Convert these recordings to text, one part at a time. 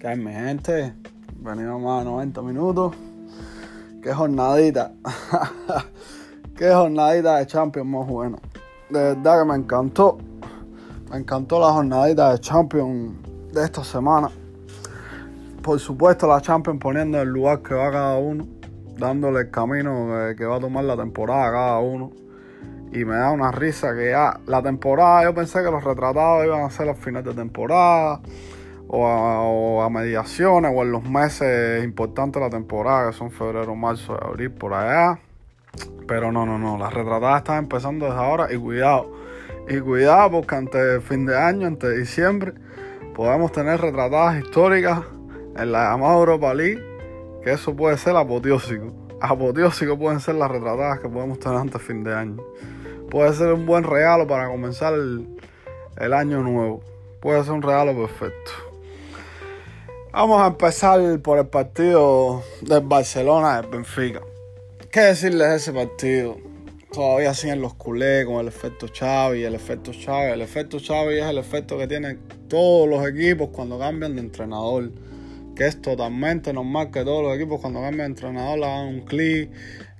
Que hay mi gente, venimos más de 90 minutos. Qué jornadita. Qué jornadita de Champions más bueno. De verdad que me encantó. Me encantó la jornadita de Champions de esta semana. Por supuesto, la Champions poniendo el lugar que va cada uno, dándole el camino que va a tomar la temporada a cada uno. Y me da una risa que ya la temporada, yo pensé que los retratados iban a ser los fines de temporada o a, mediaciones o en los meses importantes de la temporada, que son febrero, marzo, abril, por allá. Pero no, no, no, las retratadas están empezando desde ahora y cuidado. Y cuidado porque antes del fin de año, antes de diciembre, podemos tener retratadas históricas en la llamada Europa League, que eso puede ser apoteósico. Apoteósico pueden ser las retratadas que podemos tener antes del fin de año. Puede ser un buen regalo para comenzar el año nuevo. Puede ser un regalo perfecto. Vamos a empezar por el partido del Barcelona del Benfica. ¿Qué decirles de ese partido? Todavía siguen los culés con el efecto Xavi, el efecto Xavi. El efecto Xavi es el efecto que tienen todos los equipos cuando cambian de entrenador. Que es totalmente normal que todos los equipos cuando cambian de entrenador hagan un clic,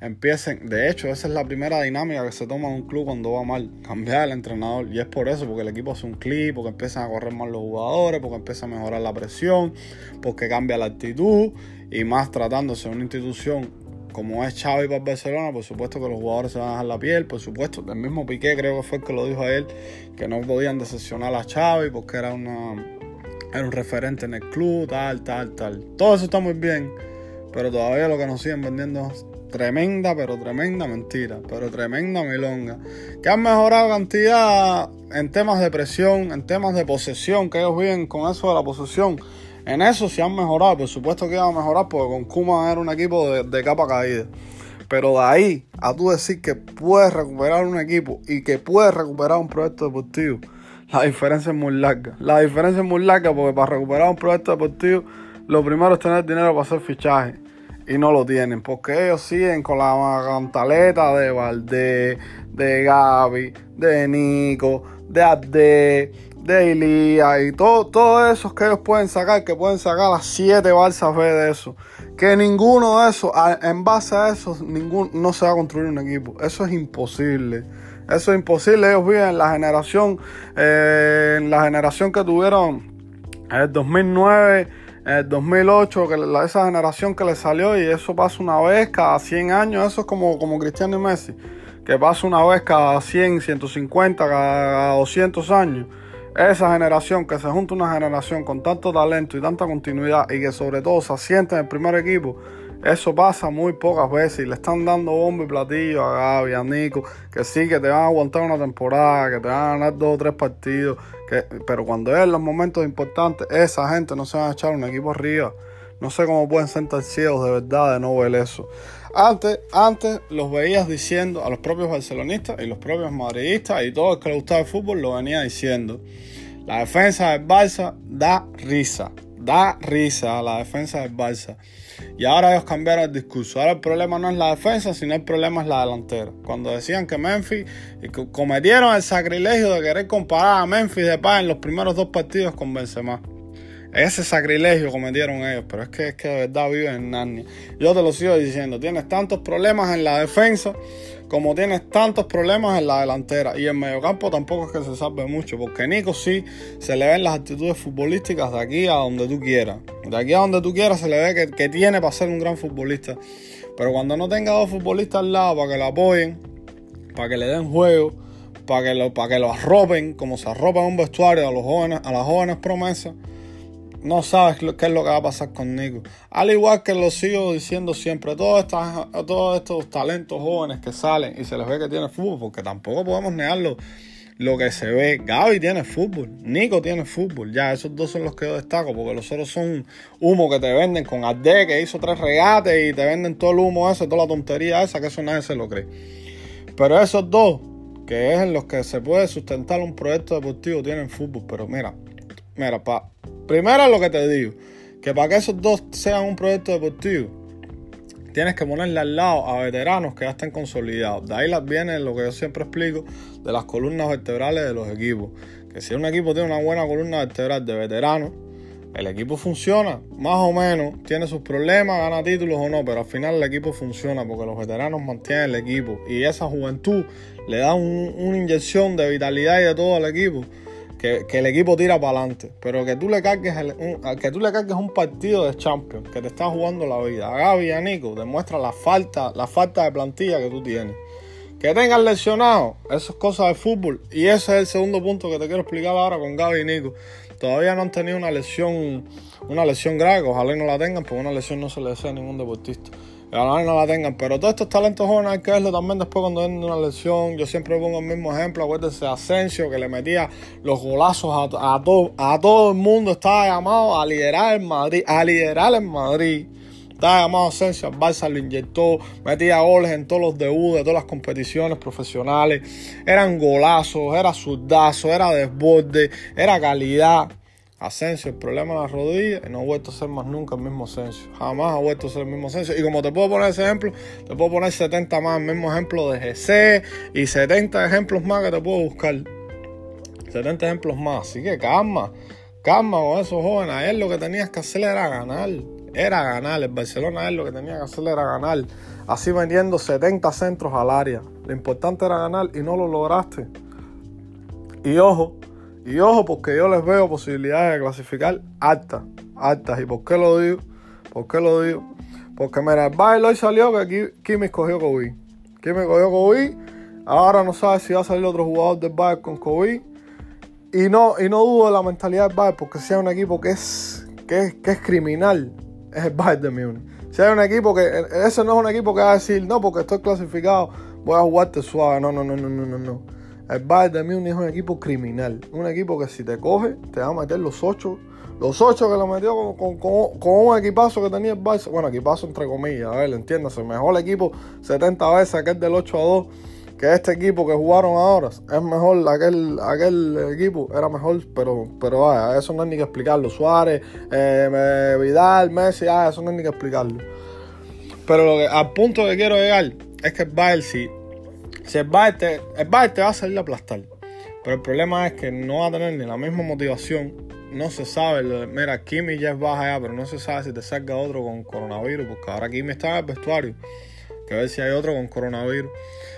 empiecen. De hecho, esa es la primera dinámica que se toma en un club cuando va mal, cambiar el entrenador. Y es por eso, porque el equipo hace un clic, porque empiezan a correr más los jugadores, porque empieza a mejorar la presión, porque cambia la actitud. Y más tratándose de una institución como es Xavi para Barcelona, por supuesto que los jugadores se van a dejar la piel, por supuesto, el mismo Piqué creo que fue el que lo dijo a él, que no podían decepcionar a Xavi porque era una era un referente en el club, tal, tal, tal. Todo eso está muy bien, pero todavía lo que nos siguen vendiendo Tremenda, pero tremenda mentira, pero tremenda milonga. Que han mejorado cantidad en temas de presión, en temas de posesión, que ellos viven con eso de la posesión. En eso sí han mejorado, por supuesto que iban a mejorar porque con Kuma era un equipo de, capa caída. Pero de ahí a tú decir que puedes recuperar un equipo y que puedes recuperar un proyecto deportivo, la diferencia es muy larga. La diferencia es muy larga porque para recuperar un proyecto deportivo, lo primero es tener dinero para hacer fichaje y no lo tienen, porque ellos siguen con la cantaleta de Valdés, de Gaby, de Nico, de Abde, de Ilía y todo, esos que ellos pueden sacar, que pueden sacar las siete balsas B de eso. Que ninguno de esos, en base a eso, ningún, no se va a construir un equipo. Eso es imposible. Eso es imposible. Ellos viven en la generación, eh, en la generación que tuvieron en el 2009 en el 2008, que la, esa generación que le salió y eso pasa una vez cada 100 años, eso es como, como Cristiano y Messi, que pasa una vez cada 100, 150, cada 200 años. Esa generación, que se junta una generación con tanto talento y tanta continuidad y que sobre todo se asienta en el primer equipo, eso pasa muy pocas veces y le están dando bombo y platillo a Gaby, a Nico, que sí, que te van a aguantar una temporada, que te van a ganar dos o tres partidos, que, pero cuando es los momentos importantes, esa gente no se va a echar un equipo arriba. No sé cómo pueden ser tan ciegos de verdad de no ver eso. Antes, antes los veías diciendo a los propios barcelonistas y los propios madridistas y todo el que le gustaba el fútbol lo venía diciendo. La defensa del Barça da risa, da risa la defensa del Barça. Y ahora ellos cambiaron el discurso. Ahora el problema no es la defensa, sino el problema es la delantera. Cuando decían que Memphis cometieron el sacrilegio de querer comparar a Memphis de paz en los primeros dos partidos con Benzema. Ese sacrilegio cometieron ellos, pero es que, es que de verdad viven en Narnia. Yo te lo sigo diciendo, tienes tantos problemas en la defensa como tienes tantos problemas en la delantera. Y en mediocampo tampoco es que se salve mucho, porque Nico sí se le ven las actitudes futbolísticas de aquí a donde tú quieras. De aquí a donde tú quieras se le ve que, que tiene para ser un gran futbolista. Pero cuando no tenga dos futbolistas al lado para que lo apoyen, para que le den juego, para que lo, para que lo arropen, como se arropa en un vestuario a los jóvenes, a las jóvenes promesas no sabes qué es lo que va a pasar con Nico. Al igual que lo sigo diciendo siempre, todos, estos talentos jóvenes que salen y se les ve que tienen fútbol, porque tampoco podemos negarlo lo que se ve. Gaby tiene fútbol, Nico tiene fútbol, ya esos dos son los que yo destaco, porque los otros son humo que te venden con Ade que hizo tres regates y te venden todo el humo ese, toda la tontería esa, que eso nadie se lo cree. Pero esos dos, que es en los que se puede sustentar un proyecto deportivo, tienen fútbol, pero mira, mira, pa, Primero lo que te digo, que para que esos dos sean un proyecto deportivo, tienes que ponerle al lado a veteranos que ya están consolidados. De ahí viene lo que yo siempre explico de las columnas vertebrales de los equipos. Que si un equipo tiene una buena columna vertebral de veteranos, el equipo funciona, más o menos, tiene sus problemas, gana títulos o no, pero al final el equipo funciona porque los veteranos mantienen el equipo y esa juventud le da una inyección de vitalidad y de todo al equipo. Que, el equipo tira para adelante, pero que tú le cargues un, que tú le cargues un partido de Champions que te está jugando la vida. A Gaby y a Nico demuestra la falta, la falta de plantilla que tú tienes. Que tengan lesionado, eso es cosa de fútbol. Y ese es el segundo punto que te quiero explicar ahora con Gaby y Nico. Todavía no han tenido una lesión, una lesión grave, ojalá no la tengan, porque una lesión no se le desea a ningún deportista. Ojalá no la tengan. Pero todos estos talentos jóvenes hay que verlo también después cuando vienen una lesión. Yo siempre pongo el mismo ejemplo. Acuérdense de Asensio que le metía los golazos a, todo, a todo el mundo. Estaba llamado a liderar el Madrid. A liderar el Madrid. Estaba llamado Asensio. Al Barça lo inyectó. Metía goles en todos los debuts de todas las competiciones profesionales. Eran golazos, era zurdazo, era desborde, era calidad. Asensio, el problema de la rodilla, y no ha vuelto a ser más nunca el mismo Asensio. Jamás ha vuelto a ser el mismo Asensio. Y como te puedo poner ese ejemplo, te puedo poner 70 más, el mismo ejemplo de GC y 70 ejemplos más que te puedo buscar. 70 ejemplos más. Así que calma, calma con esos jóvenes. Ayer lo que tenías que hacer era ganar. Era ganar. El Barcelona ayer lo que tenía que hacer era ganar. Así vendiendo 70 centros al área. Lo importante era ganar y no lo lograste. Y ojo, y ojo, porque yo les veo posibilidades de clasificar altas, altas. ¿Y por qué lo digo? ¿Por qué lo digo? Porque mira, el Bayern hoy salió que Kimi cogió COVID. Kimi cogió COVID. Ahora no sabe si va a salir otro jugador del Bayern con COVID. Y no, y no dudo de la mentalidad del Bayern, porque si hay un equipo que es, que que es criminal, es el Bayern de Múnich. Si hay un equipo que, ese no es un equipo que va a decir, no, porque estoy clasificado, voy a jugarte suave. No, no, no, no, no, no. no. El Bayern de Múnich es un equipo criminal. Un equipo que si te coge, te va a meter los ocho. Los ocho que lo metió con, un equipazo que tenía el Barça. Bueno, equipazo entre comillas, a ver, entiéndase. Mejor equipo 70 veces aquel del 8 a 2 que este equipo que jugaron ahora. Es mejor, aquel, aquel equipo era mejor, pero, pero vaya, eso no hay ni que explicarlo. Suárez, eh, Vidal, Messi, ah, eso no hay ni que explicarlo. Pero lo que, al punto que quiero llegar es que el Bayern, si si el Bayern te, va a salir a aplastar. Pero el problema es que no va a tener ni la misma motivación. No se sabe. Mira, Kimi ya es baja ya, pero no se sabe si te salga otro con coronavirus. Porque ahora Kimi está en el vestuario. Que a ver si hay otro con coronavirus.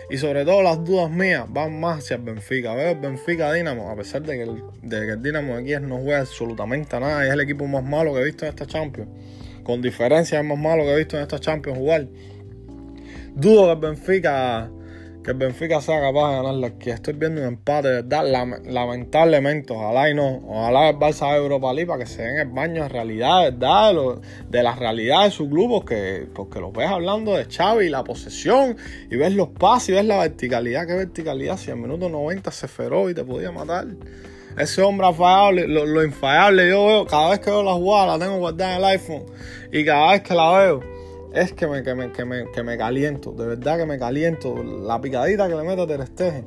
Y sobre todo las dudas mías van más hacia el Benfica. Veo el Benfica Dinamo, a pesar de que el, de que el Dinamo de Kiev no juega absolutamente nada. Es el equipo más malo que he visto en esta Champions. Con diferencia es más malo que he visto en esta Champions jugar. Dudo que el Benfica que el Benfica sea capaz de ganarla aquí. Estoy viendo un empate, ¿verdad? lamentablemente, ojalá y no. Ojalá el Barça de Europa League para que se den el baño de realidad, ¿verdad? De, la realidad de su club, porque, porque los ves hablando de Xavi y la posesión, y ves los pases y ves la verticalidad. ¿Qué verticalidad? Si en minuto 90 se feró y te podía matar. Ese hombre afallable, lo, lo infallable, yo veo, cada vez que veo la jugada, la tengo guardada en el iPhone, y cada vez que la veo, es que me, que me, que me, que me caliento, de verdad que me caliento. La picadita que le meto a Ter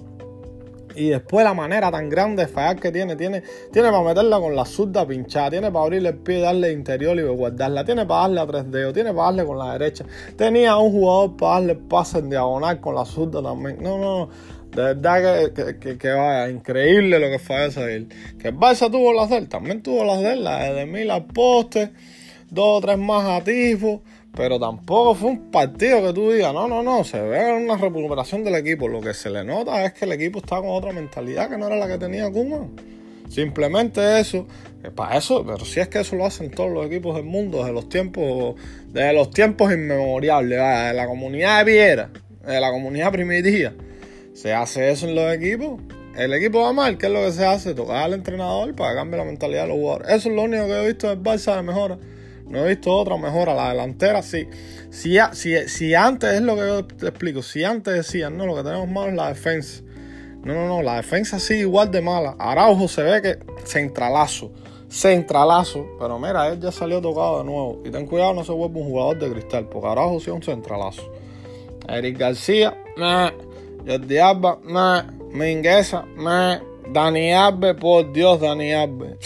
Y después la manera tan grande de fallar que tiene, tiene, tiene para meterla con la zurda pinchada, tiene para abrirle el pie, darle interior y guardarla, tiene para darle a tres dedos, tiene para darle con la derecha. Tenía un jugador para darle pase en diagonal con la zurda también. No, no. De verdad que, que, vaya, increíble lo que fue ese Que el tuvo las de también tuvo las de él, la de mil al poste, dos o tres más a tifo. Pero tampoco fue un partido que tú digas, no, no, no, se ve una recuperación del equipo. Lo que se le nota es que el equipo está con otra mentalidad que no era la que tenía Kuma. Simplemente eso, para eso, pero si es que eso lo hacen todos los equipos del mundo desde los tiempos, desde los tiempos inmemorables, de la comunidad de Viera, de la comunidad primitiva. Se hace eso en los equipos. El equipo va mal, ¿qué es lo que se hace? Tocar al entrenador para que cambie la mentalidad de los jugadores. Eso es lo único que he visto del Barça de mejora. No he visto otra mejora. La delantera, sí. Si, si, antes es lo que yo te explico, si antes decían, no, lo que tenemos malo es la defensa. No, no, no, la defensa sí igual de mala. Araujo se ve que centralazo, centralazo. Pero mira, él ya salió tocado de nuevo. Y ten cuidado, no se vuelve un jugador de cristal, porque Araujo sí es un centralazo. Eric García, meh. Jordi Alba, meh. Mingueza, meh. Dani Albe, por Dios, Dani Albe.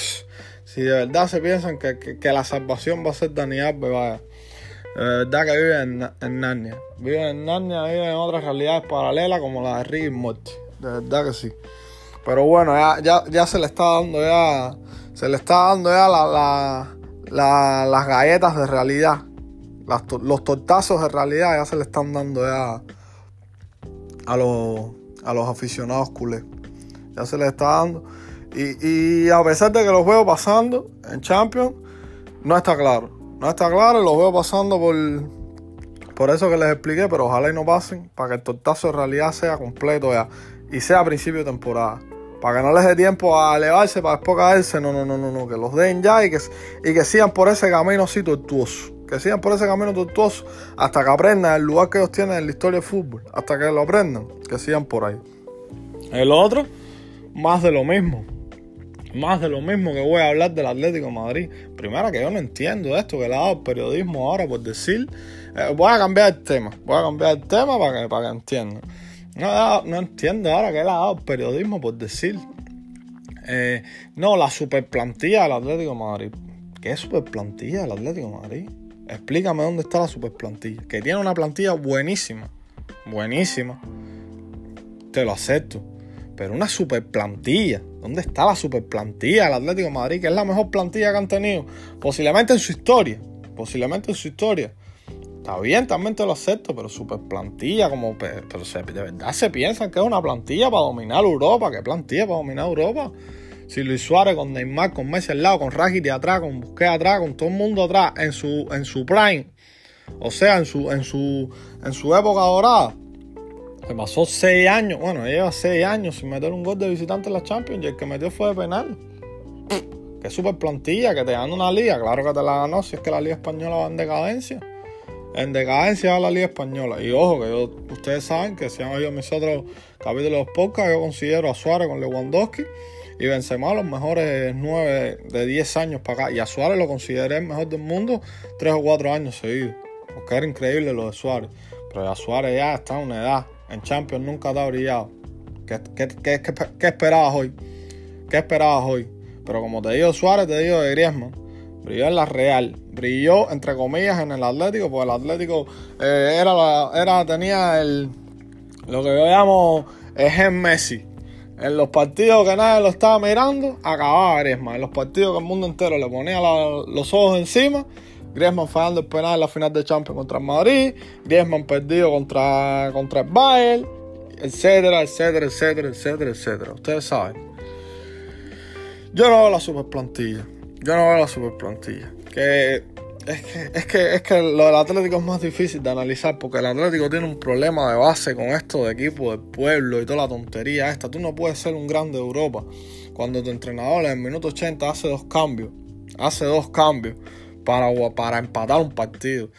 Si de verdad se piensan que, la salvación va a ser Dani Alves, vaya. De verdad que vive en, Narnia. Vive en Narnia, vive en otras realidades paralelas como la de Rick y Morty. De verdad que sí. Pero bueno, ya, ya, se le está dando ya. se le está dando ya las galletas de realidad. los tortazos de realidad ya se le están dando ya a los, a los aficionados culés. Ya se les está dando. Y, y, a pesar de que los veo pasando en Champions, no está claro. No está claro, los veo pasando por, por eso que les expliqué, pero ojalá y no pasen, para que el tortazo de realidad sea completo ya y sea a principio de temporada. Para que no les dé tiempo a elevarse para después caerse. No, no, no, no, no. Que los den ya y que, y que sigan por ese camino así tortuoso. Que sigan por ese camino tortuoso hasta que aprendan el lugar que ellos tienen en la historia del fútbol. Hasta que lo aprendan. Que sigan por ahí. El otro, más de lo mismo. Más de lo mismo que voy a hablar del Atlético Madrid. Primero que yo no entiendo esto que le ha dado el periodismo ahora por decir. Eh, voy a cambiar el tema. Voy a cambiar el tema para que, para que entiendan. No, no entiendo ahora que él ha dado periodismo por decir. Eh, no, la superplantilla del Atlético Madrid. ¿Qué superplantilla del Atlético Madrid? Explícame dónde está la superplantilla. Que tiene una plantilla buenísima. Buenísima. Te lo acepto. Pero una superplantilla. ¿Dónde está la superplantilla del Atlético Madrid? Que es la mejor plantilla que han tenido. Posiblemente en su historia. Posiblemente en su historia. Está bien, también te lo acepto, pero super plantilla, como, pero de verdad se piensan que es una plantilla para dominar Europa. ¿Qué plantilla para dominar Europa? Si Luis Suárez con Neymar, con Messi al lado, con de atrás, con Busquets atrás, con todo el mundo atrás, en su, en su prime, o sea, en su, en su, en su época dorada. Se pasó seis años, bueno, lleva seis años sin meter un gol de visitante en la Champions y el que metió fue de penal. Qué super plantilla, que te dan una liga, claro que te la ganó, si es que la liga española va en decadencia en decadencia a la Liga Española. Y ojo, que ustedes saben que si han oído mis otros capítulos de los podcasts, yo considero a Suárez con Lewandowski y Benzema los mejores 9 de 10 años para acá. Y a Suárez lo consideré el mejor del mundo 3 o 4 años seguidos. Porque era increíble lo de Suárez. Pero a Suárez ya está en una edad. En Champions nunca te ha brillado. ¿Qué, esperabas hoy? ¿Qué esperabas hoy? Pero como te digo Suárez, te digo de Griezmann brilló en la Real, brilló entre comillas en el Atlético, porque el Atlético eh, era, era, tenía el lo que yo llamo el Messi. En los partidos que nadie lo estaba mirando, acababa Griezmann. En los partidos que el mundo entero le ponía los ojos encima, Griezmann fallando el penal en la final de Champions contra el Madrid, Griezmann perdido contra, contra el Bayern, etcétera, etcétera, etcétera, etcétera, etcétera. Ustedes saben. Yo no veo la super plantilla. Yo no veo la super plantilla. Que es que, es que, es que lo del Atlético es más difícil de analizar porque el Atlético tiene un problema de base con esto de equipo del pueblo y toda la tontería esta. Tú no puedes ser un grande de Europa cuando tu entrenador en el minuto 80 hace dos cambios. Hace dos cambios para, para empatar un partido.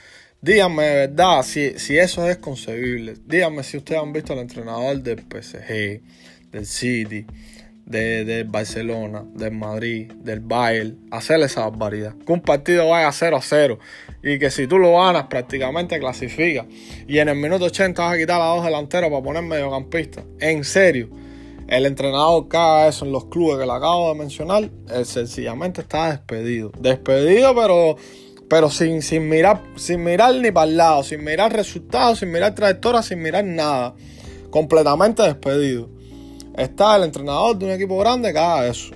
Díganme de verdad si, si eso es concebible. Díganme si ustedes han visto al entrenador del PSG, del City, de, Barcelona, del Madrid, del Bayern, hacer esa barbaridad. Que un partido vaya 0 a 0 y que si tú lo ganas prácticamente clasifica. Y en el minuto 80 vas a quitar a dos delanteros para poner mediocampista. En serio, el entrenador que haga eso en los clubes que le acabo de mencionar, sencillamente está despedido. Despedido, pero pero sin, sin, mirar, sin mirar ni para el lado, sin mirar resultados, sin mirar trayectoria, sin mirar nada. Completamente despedido está el entrenador de un equipo grande que haga eso.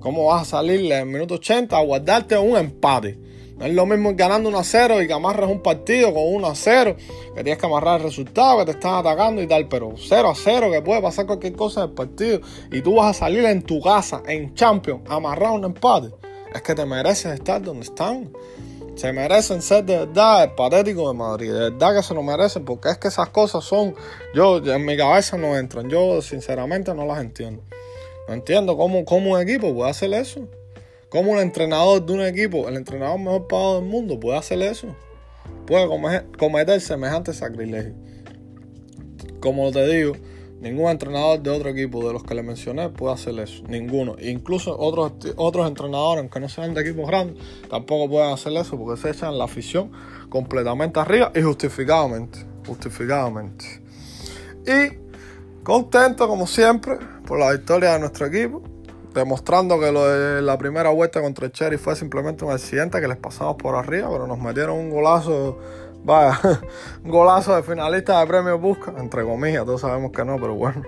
¿Cómo vas a salirle en el minuto 80 a guardarte un empate? No es lo mismo ganando 1 a 0 y que amarres un partido con 1 a 0, que tienes que amarrar el resultado, que te están atacando y tal, pero 0 a 0, que puede pasar cualquier cosa en el partido y tú vas a salir en tu casa, en Champions, amarrar un empate. Es que te mereces estar donde están se merecen ser de verdad el patético de Madrid, de verdad que se lo merecen, porque es que esas cosas son, yo en mi cabeza no entran, yo sinceramente no las entiendo. No entiendo cómo, cómo un equipo puede hacer eso. Cómo un entrenador de un equipo, el entrenador mejor pagado del mundo, puede hacer eso. Puede cometer semejante sacrilegio. Como te digo, Ningún entrenador de otro equipo de los que le mencioné puede hacer eso. Ninguno. Incluso otros, otros entrenadores, aunque no sean de equipos grandes, tampoco pueden hacer eso porque se echan la afición completamente arriba y justificadamente. Justificadamente. Y contento, como siempre, por la victoria de nuestro equipo. Demostrando que lo de la primera vuelta contra el Cherry fue simplemente un accidente que les pasamos por arriba, pero nos metieron un golazo Vaya, un golazo de finalista de premio Busca, entre comillas, todos sabemos que no, pero bueno.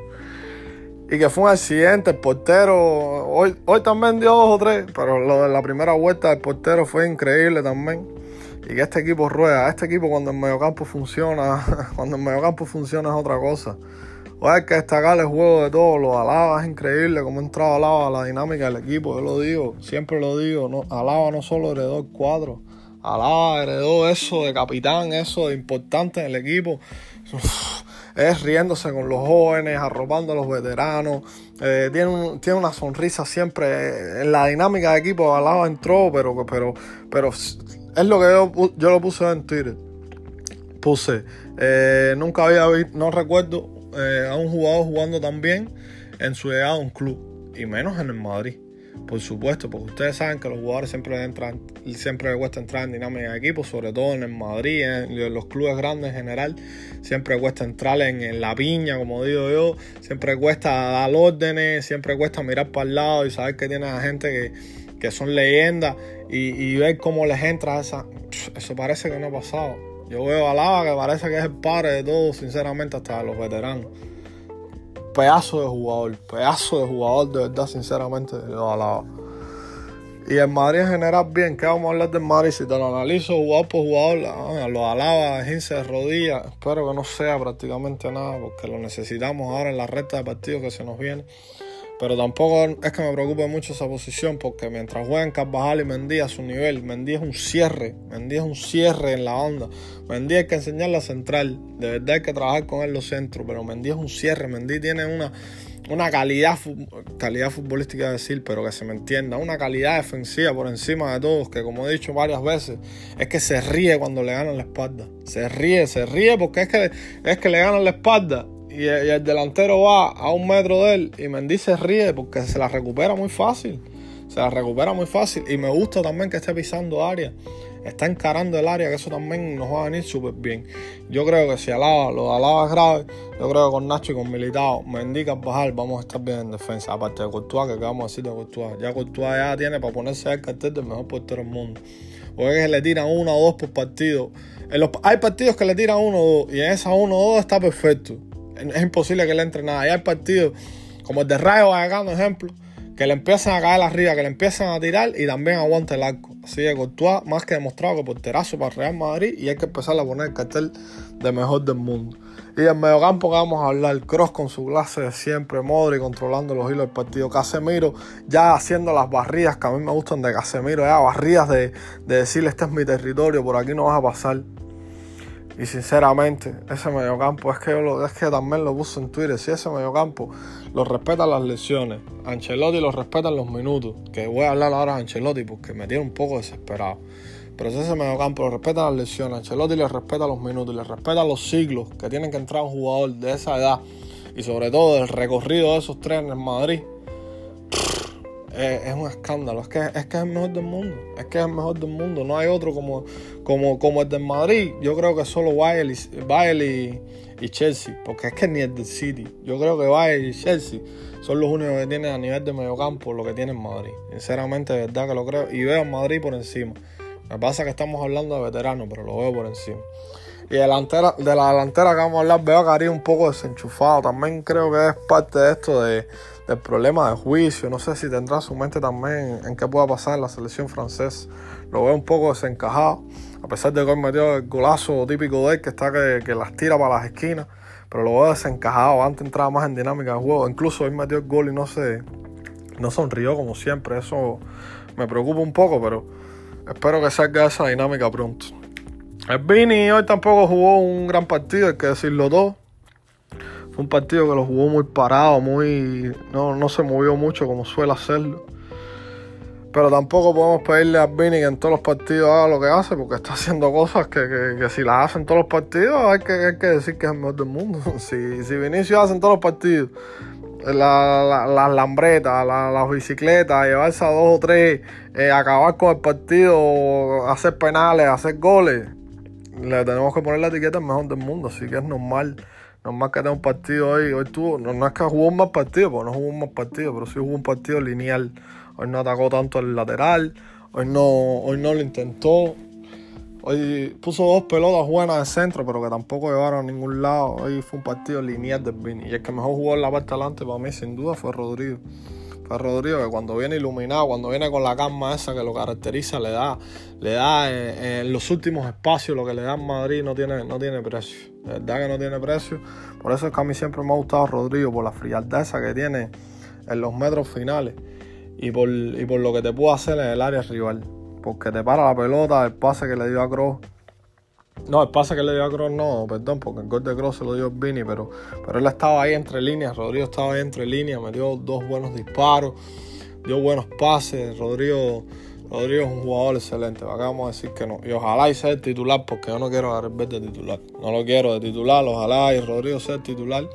y que fue un accidente. El portero, hoy, hoy también dio dos o tres, pero lo de la primera vuelta del portero fue increíble también. Y que este equipo rueda. Este equipo cuando el mediocampo funciona, cuando el mediocampo funciona es otra cosa. Hoy hay que destacar el juego de todos. Los Alaba es increíble cómo ha entrado Alaba a la dinámica del equipo. Yo lo digo, siempre lo digo. No, Alaba no solo heredó el cuadro, Alaba heredó eso de capitán, eso de importante en el equipo. es riéndose con los jóvenes, arropando a los veteranos. Eh, tiene, tiene una sonrisa siempre. En la dinámica de equipo, Alaba entró, pero, pero, pero es lo que yo, yo lo puse en Twitter. Puse, eh, nunca había visto, no recuerdo eh, a un jugador jugando tan bien en su llegada a un club, y menos en el Madrid. Por supuesto, porque ustedes saben que los jugadores siempre entran, siempre les cuesta entrar en dinámica de equipo, sobre todo en el Madrid, en los clubes grandes en general, siempre cuesta entrar en, la piña, como digo yo, siempre cuesta dar órdenes, siempre cuesta mirar para el lado y saber que tiene a gente que, son leyendas y, ver cómo les entra esa. Eso parece que no ha pasado. Yo veo a Lava que parece que es el padre de todos, sinceramente, hasta los veteranos pedazo de jugador, pedazo de jugador de verdad, sinceramente, lo alaba. Y el Madrid en general, bien, ¿qué vamos a hablar del Madrid? Si te lo analizo jugador por jugador, lo alaba, 15 de rodillas. Espero que no sea prácticamente nada, porque lo necesitamos ahora en la recta de partido que se nos viene. Pero tampoco es que me preocupe mucho esa posición porque mientras juegan Carvajal y Mendy a su nivel, Mendy es un cierre, Mendy es un cierre en la onda. Mendy hay que enseñar la central, de verdad hay que trabajar con él los centros, pero Mendy es un cierre, Mendy tiene una, una calidad, calidad futbolística decir, pero que se me entienda, una calidad defensiva por encima de todos, que como he dicho varias veces, es que se ríe cuando le ganan la espalda. Se ríe, se ríe porque es que, es que le ganan la espalda y el, delantero va a un metro de él y Mendy se ríe porque se la recupera muy fácil. Se la recupera muy fácil. Y me gusta también que esté pisando área. Está encarando el área, que eso también nos va a venir súper bien. Yo creo que si Alaba, lo de Alaba es grave, yo creo que con Nacho y con Militao, Mendy bajar, vamos a estar bien en defensa. Aparte de Courtois, que vamos a decir de Courtois. Ya Courtois ya tiene para ponerse el cartel del mejor portero del mundo. Porque es que le tiran uno o dos por partido. Hay partidos que le tiran uno o dos. Y en esa uno o dos está perfecto es imposible que le entre nada. Y hay partidos como el de Rayo Vallecano, ejemplo, que le empiezan a caer arriba, que le empiezan a tirar y también aguanta el arco. Así que Courtois, más que demostrado que porterazo para Real Madrid y hay que empezar a poner el cartel de mejor del mundo. Y el mediocampo que vamos a hablar, Cross con su clase de siempre, Modri controlando los hilos del partido, Casemiro ya haciendo las barridas que a mí me gustan de Casemiro, ya barridas de, de decirle este es mi territorio, por aquí no vas a pasar. Y sinceramente, ese mediocampo, es que yo lo, es que también lo puse en Twitter, si ese mediocampo lo respeta las lesiones, Ancelotti lo respeta los minutos, que voy a hablar ahora de Ancelotti porque me tiene un poco desesperado. Pero si ese mediocampo lo respeta las lesiones, Ancelotti le respeta los minutos, le respeta los siglos que tienen que entrar un jugador de esa edad y sobre todo el recorrido de esos trenes en Madrid, es, un escándalo. Es que, es que es el mejor del mundo. Es que es el mejor del mundo. No hay otro como, como, como el del Madrid. Yo creo que solo Bayern y, y, Chelsea. Porque es que ni el del City. Yo creo que Bayern y Chelsea son los únicos que tienen a nivel de mediocampo lo que tiene en Madrid. Sinceramente, de verdad que lo creo. Y veo a Madrid por encima. Me pasa que estamos hablando de veteranos, pero lo veo por encima. Y delantera, de la delantera que vamos a hablar, veo a Cari un poco desenchufado. También creo que es parte de esto de del problema de juicio. No sé si tendrá su mente también en qué pueda pasar en la selección francesa. Lo veo un poco desencajado, a pesar de que hoy metió el golazo típico de él, que está que, las tira para las esquinas. Pero lo veo desencajado, antes entraba más en dinámica de juego. Incluso hoy metió el gol y no se no sonrió como siempre. Eso me preocupa un poco, pero espero que salga esa dinámica pronto. El Vini hoy tampoco jugó un gran partido, hay que decirlo todo un partido que lo jugó muy parado, muy no, no se movió mucho como suele hacerlo. Pero tampoco podemos pedirle a Vini que en todos los partidos haga lo que hace, porque está haciendo cosas que, que, si las hace en todos los partidos hay que, hay que decir que es el mejor del mundo. Si, si Vinicio hace en todos los partidos las la, la lambretas, las bicicletas, llevarse a dos o tres, eh, acabar con el partido, hacer penales, hacer goles, le tenemos que poner la etiqueta el mejor del mundo, así que es normal más que tenga un partido hoy. Hoy tuvo, no, es que jugó un más partido, porque no jugó un partido, pero sí jugó un partido lineal. Hoy no atacó tanto el lateral, hoy no, hoy no lo intentó. Hoy puso dos pelotas buenas de centro, pero que tampoco llevaron a ningún lado. Hoy fue un partido lineal del Vini. Y el que mejor jugó en la parte delante para mí, sin duda, fue Rodrigo. Rodrigo que cuando viene iluminado, cuando viene con la calma esa que lo caracteriza, le da, le da en, los últimos espacios lo que le da en Madrid, no tiene, no tiene precio. De verdad que no tiene precio. Por eso es que a mí siempre me ha gustado Rodrigo, por la frialdad esa que tiene en los metros finales y por, y por lo que te puede hacer en el área rival. Porque te para la pelota, el pase que le dio a Cross. No, el pase que le dio a Cross no, perdón, porque el gol de Cross se lo dio Vini, pero, pero él estaba ahí entre líneas, Rodrigo estaba ahí entre líneas, me dio dos buenos disparos, dio buenos pases, Rodrigo, Rodrigo es un jugador excelente, vamos a decir que no. Y ojalá y sea el titular, porque yo no quiero a de titular, no lo quiero de titular, ojalá y Rodrigo sea el titular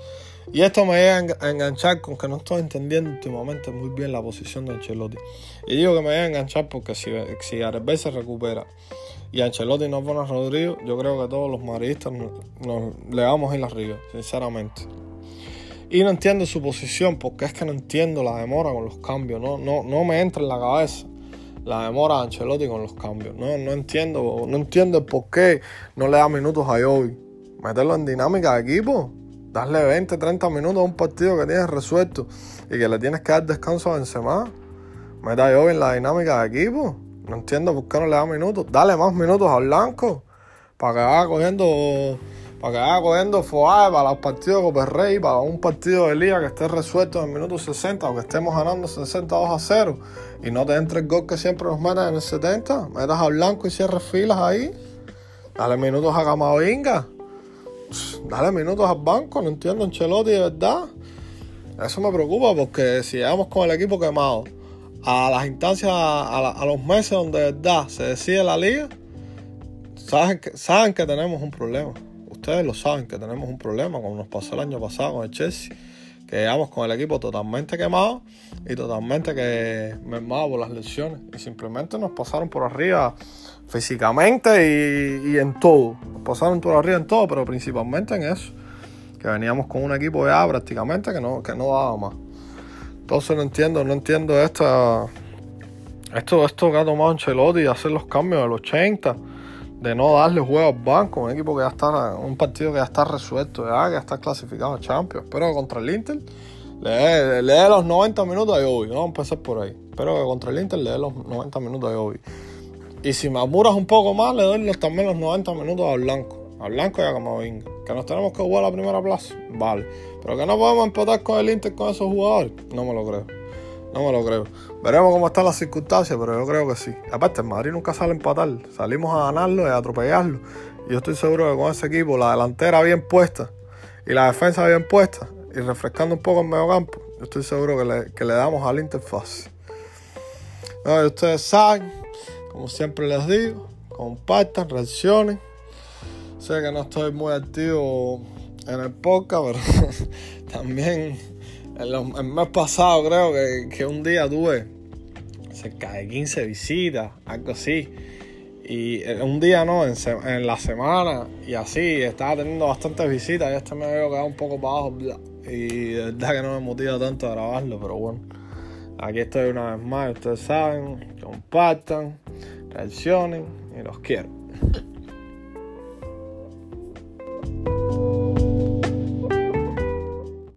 y esto me llega a enganchar con que no estoy entendiendo últimamente muy bien la posición de Ancelotti. Y digo que me llega a enganchar porque si, si se recupera y Ancelotti no pone a Rodrigo, yo creo que todos los madridistas nos, le vamos a ir arriba, sinceramente. Y no entiendo su posición porque es que no entiendo la demora con los cambios. No, no, no me entra en la cabeza la demora de Ancelotti con los cambios. No, no entiendo, no entiendo por qué no le da minutos a Jovi. Meterlo en dinámica de equipo darle 20, 30 minutos a un partido que tienes resuelto y que le tienes que dar descanso a Benzema. Meta yo en la dinámica de equipo. No entiendo por qué le da minutos. Dale más minutos al Blanco para que vaya cogiendo para que vaya cogiendo foaje para los partidos de Rey, para un partido de liga que esté resuelto en el minuto 60 o que estemos ganando 62 a 0 y no te entre el gol que siempre nos meten en el 70. Metas al Blanco y cierres filas ahí. Dale minutos a Camavinga dale minutos al banco, no entiendo Ancelotti de verdad. Eso me preocupa porque si llegamos con el equipo quemado a las instancias, a, los meses donde de verdad se decide la liga, saben que, saben que tenemos un problema. Ustedes lo saben que tenemos un problema, como nos pasó el año pasado con el Chelsea, que llegamos con el equipo totalmente quemado y totalmente que mermado por las lesiones. Y simplemente nos pasaron por arriba físicamente y, en todo. pasaron por arriba en todo, pero principalmente en eso. Que veníamos con un equipo de A prácticamente que no, que no daba más. Entonces no entiendo, no entiendo esta, esto, esto que ha tomado Ancelotti de hacer los cambios del 80, de no darle juego al banco, un equipo que ya está, un partido que ya está resuelto, ya, que ya está clasificado a Champions. Que contra el Inter le dé, los 90 minutos a Obi. Vamos a empezar por ahí. Espero que contra el Inter le dé los 90 minutos a Obi. Y si me apuras un poco más, le doy los, también los 90 minutos a Blanco. A Blanco y a Camavinga. Que nos tenemos que jugar a la primera plaza. Vale. Pero que no podemos empatar con el Inter con esos jugadores. No me lo creo. No me lo creo. Veremos cómo están las circunstancias, pero yo creo que sí. Aparte, el Madrid nunca sale a empatar. Salimos a ganarlo y a atropellarlo. Y yo estoy seguro que con ese equipo, la delantera bien puesta y la defensa bien puesta y refrescando un poco el medio campo, yo estoy seguro que le, que le damos al Inter fácil. Ustedes saben como siempre les digo, compartan, reaccionen. Sé que no estoy muy activo en el podcast, pero también el mes pasado creo que, un día tuve cerca de 15 visitas, algo así. Y eh, un día no, en, la semana y así, estaba teniendo bastantes visitas y este me había quedado un poco bajo y de verdad que no me motiva tanto a grabarlo, pero bueno, aquí estoy una vez más, ustedes saben, compartan, Traicionen y los quiero.